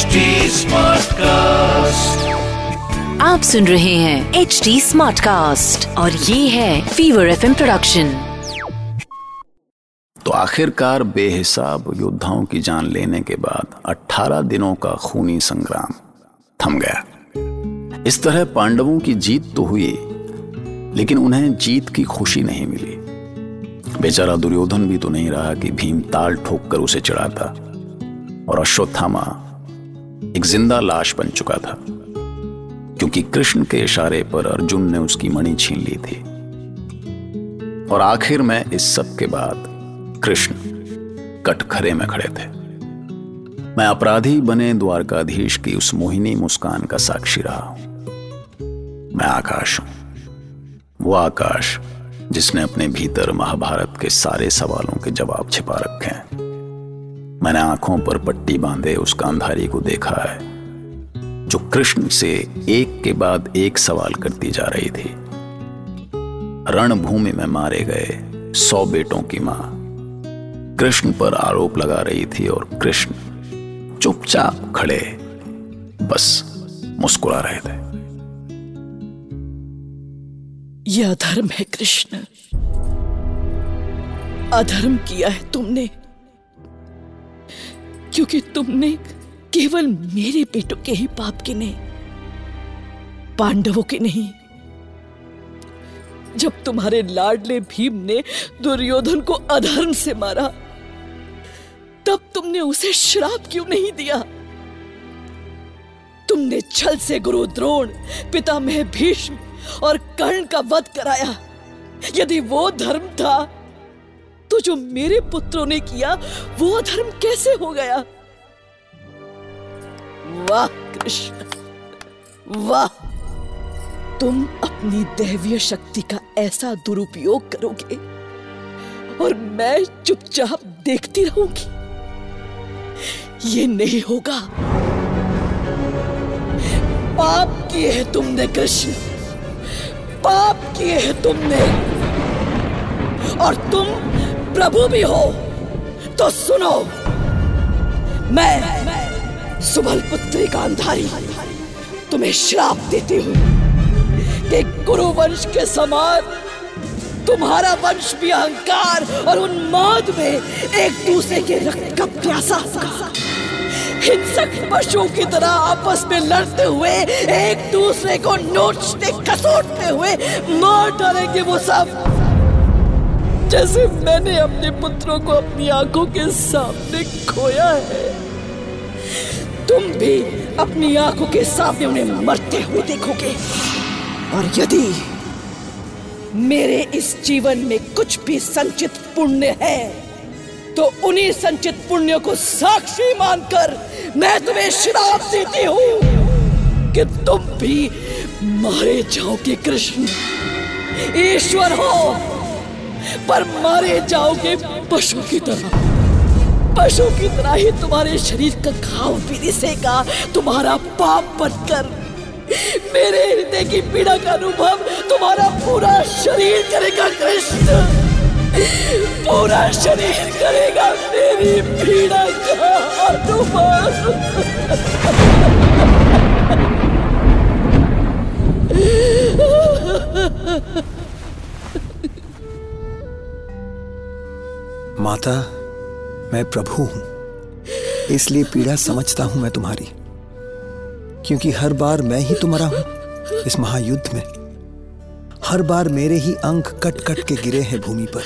HD Smartcast. आप सुन रहे हैं एच डी स्मार्ट कास्ट और ये है फीवर एफ़ प्रोडक्शन तो आखिरकार बेहिसाब योद्धाओं की जान लेने के बाद 18 दिनों का खूनी संग्राम थम गया। इस तरह पांडवों की जीत तो हुई लेकिन उन्हें जीत की खुशी नहीं मिली। बेचारा दुर्योधन भी तो नहीं रहा कि भीम ताल ठोक कर उसे चढ़ाता और अश्वत्थामा एक ज़िंदा लाश बन चुका था, क्योंकि कृष्ण के इशारे पर अर्जुन ने उसकी मणि छीन ली थी। और आखिर में इस सब के बाद कृष्ण कटखरे में खड़े थे। मैं अपराधी बने द्वारकाधीश की उस मोहिनी मुस्कान का साक्षी रहा हूँ। मैं आकाश हूँ। वो आकाश जिसने अपने भीतर महाभारत के सारे सवालों के जवाब छिपा रखे हैं। मैंने आँखों पर पट्टी बांधे उस गांधारी को देखा है, जो कृष्ण से एक के बाद एक सवाल करती जा रही थी। रणभूमि में मारे गए सौ बेटों की माँ। कृष्ण पर आरोप लगा रही थी और कृष्ण चुपचाप खड़े, बस मुस्कुरा रहे थे। यह अधर्म है कृष्ण। अधर्म किया है तुमने। क्योंकि तुमने केवल मेरे बेटों के ही पाप गिने, पांडवों के नहीं। जब तुम्हारे लाडले भीम ने दुर्योधन को अधर्म से मारा, तब तुमने उसे श्राप क्यों नहीं दिया? तुमने छल से गुरु द्रोण पिता पितामह भीष्म और कर्ण का वध कराया। यदि वो धर्म था तो जो मेरे पुत्रों ने किया, वो अधर्म कैसे हो गया? वाह, कृष्ण। वाह। तुम अपनी दैवीय शक्ति का ऐसा दुरुपयोग करोगे, और मैं चुपचाप देखती रहूँगी। ये नहीं होगा। पाप किए है तुमने, कृष्ण। पाप किए है तुमने। और तुम प्रभु भी हो तो सुनो। मैं सुबल पुत्री गांधारी तुम्हें श्राप देती हूँ कि गुरु वंश के समान तुम्हारा वंश भी अहंकार और उन्माद में एक दूसरे के रक्त का प्यासा हिंसक पशुओं की तरह आपस में लड़ते हुए, एक दूसरे को नोचते, कसोटते हुए मार डालेंगे वो सब। जैसे मैंने अपने पुत्रों को अपनी आँखों के सामने खोया है। तुम भी अपनी आँखों के सामने उन्हें मरते हुए देखोगे। और यदि मेरे इस जीवन में कुछ भी संचित पुण्य है तो उन्हीं संचित पुण्यों को साक्षी मानकर मैं तुम्हें श्राप देती हूँ कि तुम भी मारे जाओगे, कृष्ण। ईश्वर हो पर मारे जाओगे पशु की तरह। पशु की तरह ही तुम्हारे शरीर का घाव भी दिसेगा तुम्हारा पाप बनकर। मेरे हृदय की पीड़ा का अनुभव तुम्हारा पूरा शरीर करेगा, कृष्ण। पूरा शरीर करेगा मेरी पीड़ा का अनुभव। माता, मैं प्रभु हूँ। इसलिए पीड़ा समझता हूँ मैं तुम्हारी। क्योंकि हर बार मैं ही तुम्हारा हूँ इस महायुद्ध में। हर बार मेरे ही अंक कट कट के गिरे हैं भूमि पर।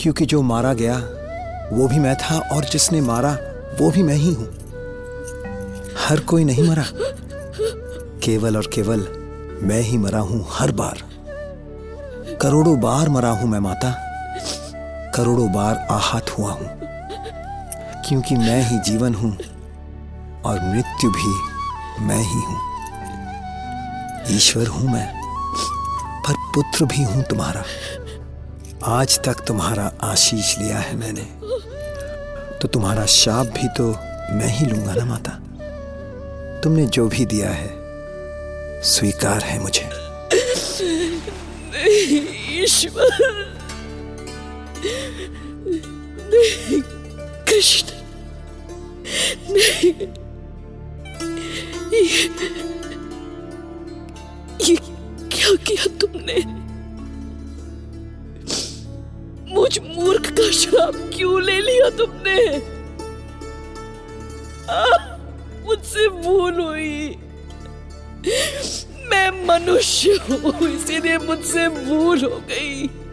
क्योंकि जो मारा गया, वो भी मैं था और जिसने मारा, वो भी मैं ही हूँ। हर कोई नहीं मरा। केवल और केवल मैं ही मरा हूँ हर बार। करोड़ों बार मरा हूँ मैं माता। करोड़ों बार आहत हुआ हूँ। क्योंकि मैं ही जीवन हूँ और मृत्यु भी मैं ही हूँ। ईश्वर हूँ मैं, पर पुत्र भी हूँ तुम्हारा। आज तक तुम्हारा आशीष लिया है मैंने। तो तुम्हारा शाप भी तो मैं ही लूँगा ना माता। तुमने जो भी दिया है, स्वीकार है मुझे। ईश्वर। नहीं कृष्ण। नहीं ये, ये क्या किया तुमने? मुझ मूर्ख का श्राप क्यों ले लिया तुमने? मुझसे भूल हुई। मैं मनुष्य हूँ इसीलिए मुझसे भूल हो गई।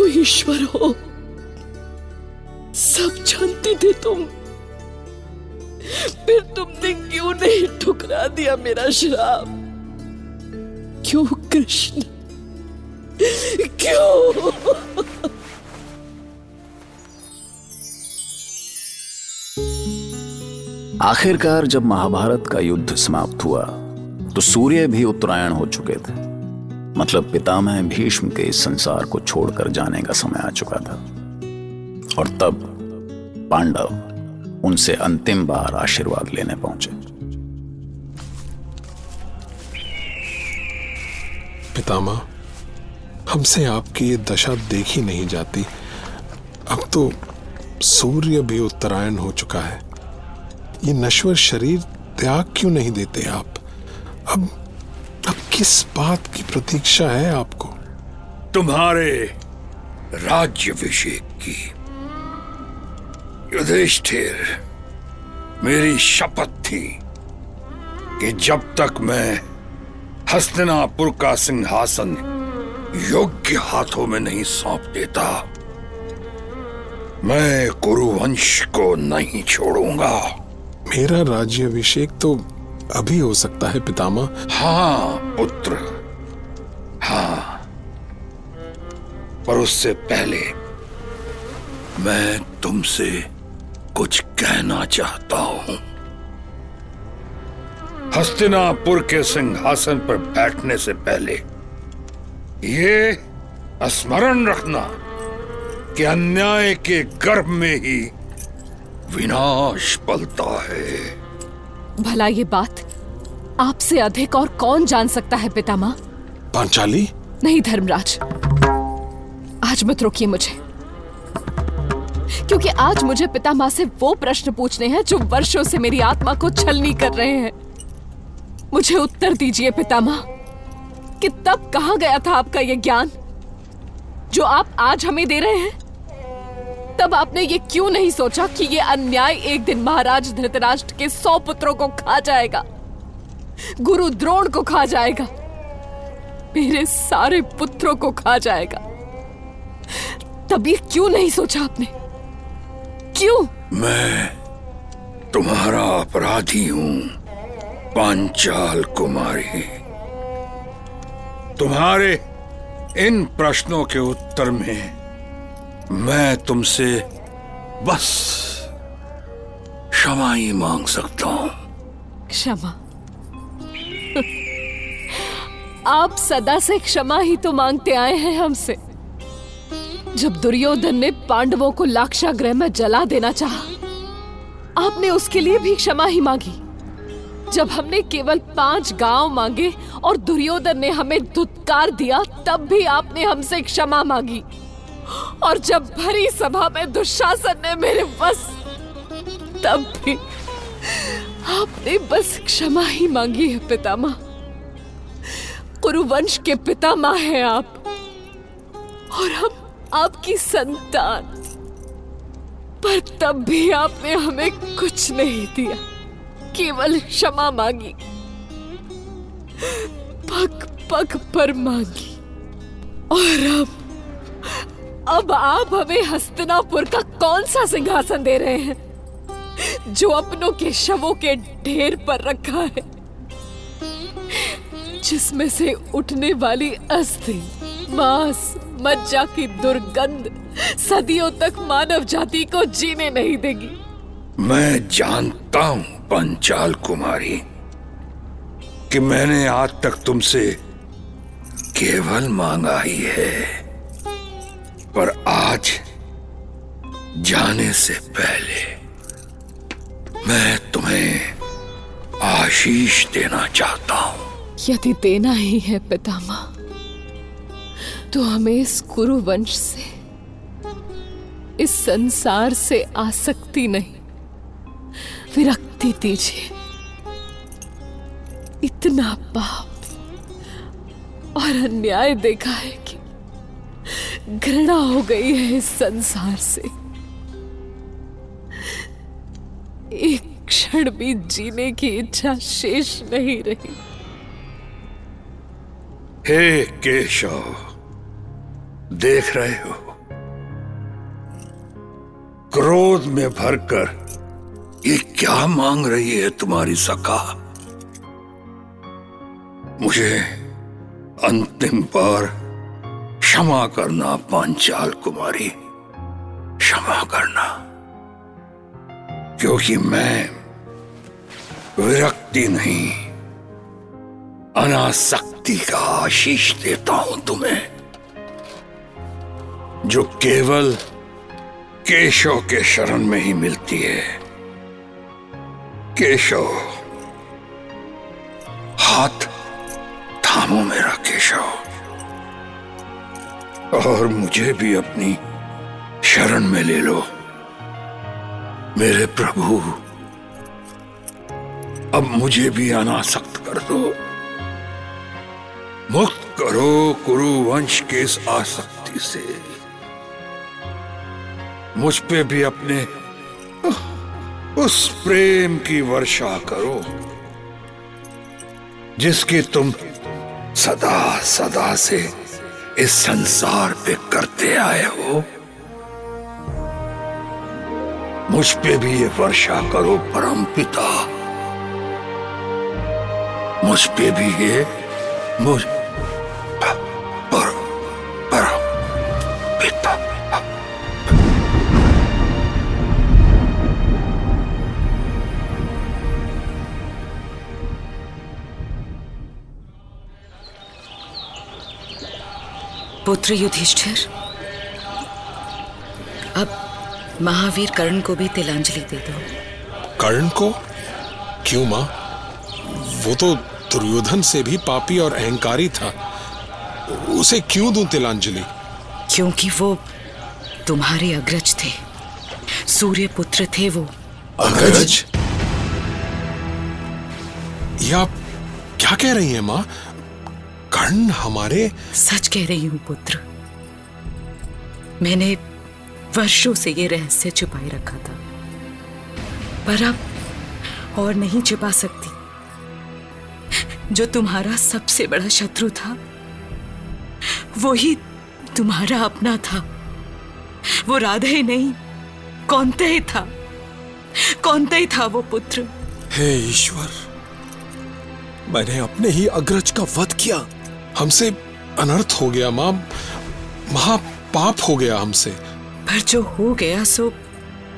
तो ईश्वर हो। सब जानते थे तुम। फिर तुमने क्यों नहीं ठुकरा दिया मेरा श्राप? क्यों कृष्ण? क्यों? आखिरकार जब महाभारत का युद्ध समाप्त हुआ तो सूर्य भी उत्तरायण हो चुके थे। मतलब पितामह भीष्म के इस संसार को छोड़कर जाने का समय आ चुका था। और तब पांडव उनसे अंतिम बार आशीर्वाद लेने पहुँचे। पितामह, हमसे आपकी ये दशा देखी नहीं जाती। अब तो सूर्य भी उत्तरायण हो चुका है। ये नश्वर शरीर त्याग क्यों नहीं देते आप? अब अब किस बात की प्रतीक्षा है आपको? तुम्हारे राज्यभिषेक की। युधिष्ठिर मेरी शपथ थी कि जब तक मैं हस्तिनापुर का सिंहासन योग्य हाथों में नहीं सौंप देता मैं कुरुवंश को नहीं छोड़ूँगा। मेरा राज्याभिषेक तो अभी हो सकता है पितामह। हाँ पुत्र। हाँ। पर उससे पहले मैं तुमसे कुछ कहना चाहता हूँ। हस्तिनापुर के सिंहासन पर बैठने से पहले ये स्मरण रखना कि अन्याय के गर्भ में ही विनाश पलता है। भला ये बात आपसे अधिक और कौन जान सकता है पितामह? पांचाली? नहीं धर्मराज। आज मत रोकिए मुझे। क्योंकि आज मुझे पितामह से वो प्रश्न पूछने हैं जो वर्षों से मेरी आत्मा को छलनी कर रहे हैं। मुझे उत्तर दीजिए पितामह कि तब कहा गया था आपका ये ज्ञान जो आप आज हमें दे रहे हैं? तब आपने ये क्यों नहीं सोचा कि ये अन्याय एक दिन महाराज धृतराष्ट्र के सौ पुत्रों को खा जाएगा? गुरु द्रोण को खा जाएगा। मेरे सारे पुत्रों को खा जाएगा। तब ये क्यों नहीं सोचा आपने? क्यों? मैं तुम्हारा अपराधी हूँ, पांचाल कुमारी। तुम्हारे इन प्रश्नों के उत्तर में मैं तुमसे बस क्षमा ही मांग सकता हूँ। क्षमा? आप सदा से क्षमा ही तो मांगते आए हैं हमसे। जब दुर्योधन ने पांडवों को लाक्षागृह में जला देना चाहा, आपने उसके लिए भी क्षमा ही मांगी। जब हमने केवल पाँच गाँव मांगे और दुर्योधन ने हमें दुत्कार दिया तब भी आपने हमसे क्षमा मांगी। और जब भरी सभा में दुशासन ने मेरे बस, तब भी आपने बस क्षमा ही मांगी है, पितामह। कुरुवंश के पितामह हैं आप, और हम आपकी संतान। पर तब भी आपने हमें कुछ नहीं दिया, केवल क्षमा मांगी। पग पग पर मांगी, और अब अब आप हमें हस्तिनापुर का कौन सा सिंहासन दे रहे हैं? जो अपनों के शवों के ढेर पर रखा है। जिसमें से उठने वाली अस्थि, मांस, मज्जा की दुर्गंध सदियों तक मानव जाति को जीने नहीं देगी। मैं जानता हूँ, पंचाल कुमारी, कि मैंने आज तक तुमसे केवल मांगा ही है। पर आज जाने से पहले मैं तुम्हें आशीष देना चाहता हूँ। यदि देना ही है पितामह तो हमें इस कुरु वंश से, इस संसार से आसक्ति नहीं। विरक्ति दीजिए। इतना पाप और अन्याय देखा है घृणा हो गई है इस संसार से। एक क्षण भी जीने की इच्छा शेष नहीं रही। हे केशव, देख रहे हो? क्रोध में भरकर ये क्या मांग रही है तुम्हारी सका मुझे अंतिम बार क्षमा करना, पांचाल कुमारी। क्षमा करना। क्योंकि मैं विरक्ति नहीं, अनासक्ति का आशीष देता हूँ तुम्हें, जो केवल केशव के शरण में ही मिलती है। केशव, हाथ थामो मेरा केशव। और मुझे भी अपनी शरण में ले लो। मेरे प्रभु, अब मुझे भी अनासक्त कर दो। मुक्त करो कुरु वंश के इस आसक्ति से। मुझ पे भी अपने, उस प्रेम की वर्षा करो, जिसकी तुम सदा सदा से इस संसार पे करते आए हो। मुझ पे भी ये वर्षा करो, परम पिता। मुझ पे भी ये, मुझ पुत्र युधिष्ठिर अब महावीर कर्ण को भी तिलांजलि दे दो। कर्ण को? क्यों माँ? वो तो दुर्योधन से भी पापी और अहंकारी था। उसे क्यों दूँ तिलांजलि? क्योंकि वो तुम्हारे अग्रज थे। सूर्य पुत्र थे वो। अग्रज? ये क्या कह रही है माँ? कर्ण हमारे? सच कह रही हूँ पुत्र। मैंने वर्षों से ये रहस्य छुपाए रखा था। पर अब और नहीं छुपा सकती। जो तुम्हारा सबसे बड़ा शत्रु था वो ही तुम्हारा अपना था। वो राधे ही नहीं कौनते ही था। कौनते ही था वो पुत्र। हे ईश्वर मैंने अपने ही अग्रज का वध किया। हमसे अनर्थ हो गया माँ। महापाप हो गया हमसे। पर जो हो गया सो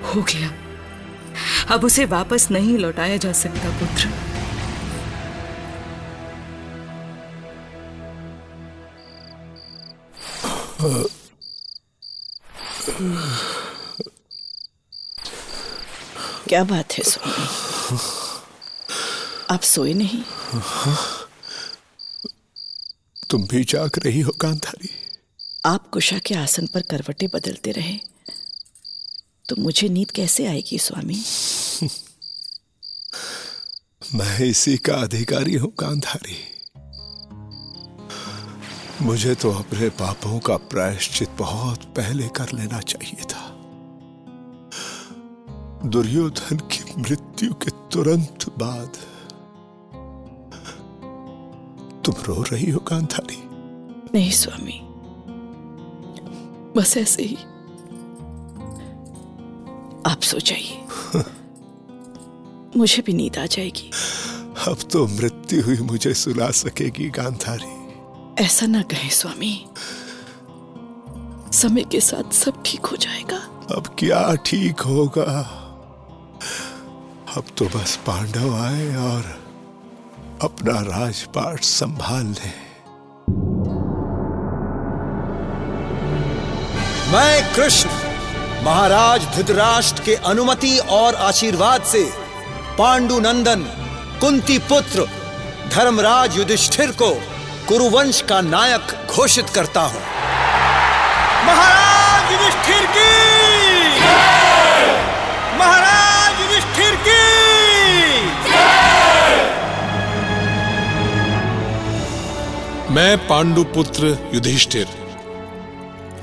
हो गया। अब उसे वापस नहीं लौटाया जा सकता पुत्र। क्या बात है स्वामी आप सोए नहीं? तुम भी जाग रही हो गांधारी। आप कुशा के आसन पर करवटें बदलते रहे। तो मुझे नींद कैसे आएगी स्वामी? मैं इसी का अधिकारी हूँ गांधारी। मुझे तो अपने पापों का प्रायश्चित बहुत पहले कर लेना चाहिए था। दुर्योधन की मृत्यु के तुरंत बाद तुम रो रही हो गांधारी नहीं स्वामी। बस ऐसे ही। आप सो जाइए। मुझे भी नींद आ जाएगी। अब तो मृत्यु ही मुझे सुला सकेगी गांधारी ऐसा ना कहें स्वामी। समय के साथ सब ठीक हो जाएगा। अब क्या ठीक होगा? अब तो बस पांडव आए और अपना राजपाट संभाल ले। मैं कृष्ण, महाराज धृतराष्ट्र के अनुमति और आशीर्वाद से पांडु नंदन कुंती पुत्र, धर्मराज युधिष्ठिर को कुरुवंश का नायक घोषित करता हूँ। महाराज युधिष्ठिर की महाराज युधिष्ठिर की मैं पांडुपुत्र युधिष्ठिर,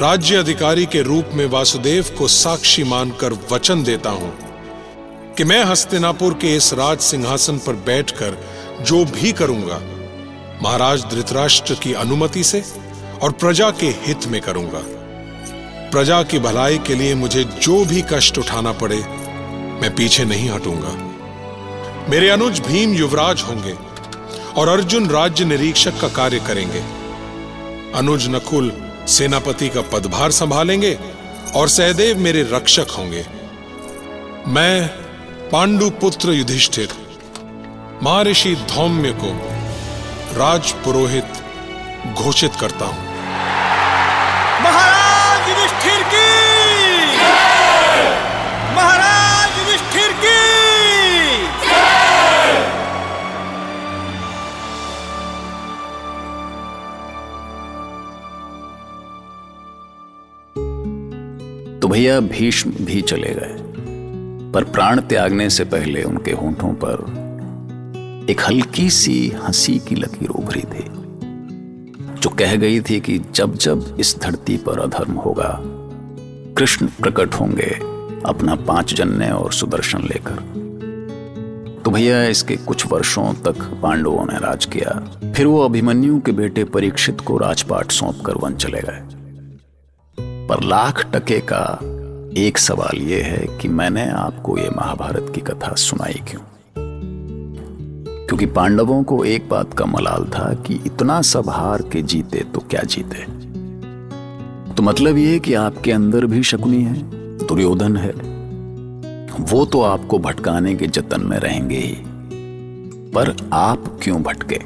राज्य अधिकारी के रूप में वासुदेव को साक्षी मानकर वचन देता हूँ कि मैं हस्तिनापुर के इस राज सिंहासन पर बैठकर जो भी करूँगा, महाराज धृतराष्ट्र की अनुमति से और प्रजा के हित में करूँगा। प्रजा की भलाई के लिए मुझे जो भी कष्ट उठाना पड़े, मैं पीछे नहीं हटूँगा। मेरे अनुज भीम युवराज होंगे। और अर्जुन राज्य निरीक्षक का कार्य करेंगे। अनुज नकुल सेनापति का पदभार संभालेंगे और सहदेव मेरे रक्षक होंगे। मैं पांडु पुत्र युधिष्ठिर, महर्षि धौम्य को राज पुरोहित घोषित करता हूँ। महाराज युधिष्ठिर की महाराज भैया भीष्म भी चले गए, पर प्राण त्यागने से पहले उनके होठों पर एक हल्की सी हँसी की लकीर उभरी थी, जो कह गई थी कि जब जब इस धरती पर अधर्म होगा, कृष्ण प्रकट होंगे अपना पाँच जन्य और सुदर्शन लेकर। तो भैया इसके कुछ वर्षों तक पांडवों ने राज किया, फिर वो अभिमन्यु के बेटे परीक्षित को राजपाट सौंप कर वन चले गए। पर लाख टके का एक सवाल यह है कि मैंने आपको ये महाभारत की कथा सुनाई क्यों? क्योंकि पांडवों को एक बात का मलाल था कि इतना सब हार के जीते तो क्या जीते? तो मतलब ये कि आपके अंदर भी शकुनी है, दुर्योधन है। वो तो आपको भटकाने के जतन में रहेंगे ही। पर आप क्यों भटके?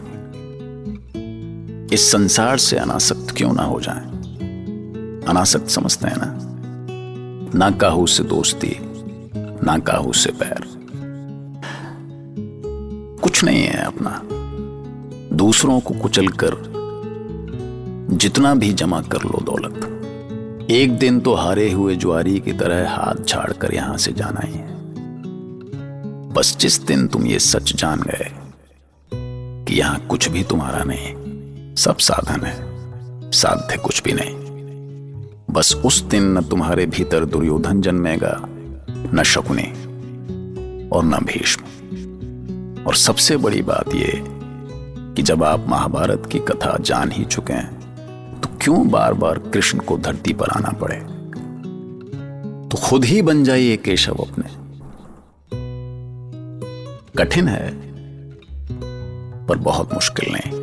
इस संसार से अनासक्त क्यों ना हो जाएँ? अनासक्त समझते हैं ना। ना काहू से दोस्ती, ना काहू से पैर। कुछ नहीं है अपना। दूसरों को कुचल कर, जितना भी जमा कर लो दौलत। एक दिन तो हारे हुए ज्वारी की तरह हाथ झाड़ कर यहाँ से जाना ही है। बस जिस दिन तुम ये सच जान गए कि यहाँ कुछ भी तुम्हारा नहीं, सब साधन है, साध्य कुछ भी नहीं। बस उस दिन न तुम्हारे भीतर दुर्योधन जन्मेगा, न शकुने और न भीष्म। और सबसे बड़ी बात यह कि जब आप महाभारत की कथा जान ही चुके हैं तो क्यों बार बार कृष्ण को धरती पर आना पड़े? तो खुद ही बन जाइए केशव अपने। कठिन है, पर बहुत मुश्किल नहीं।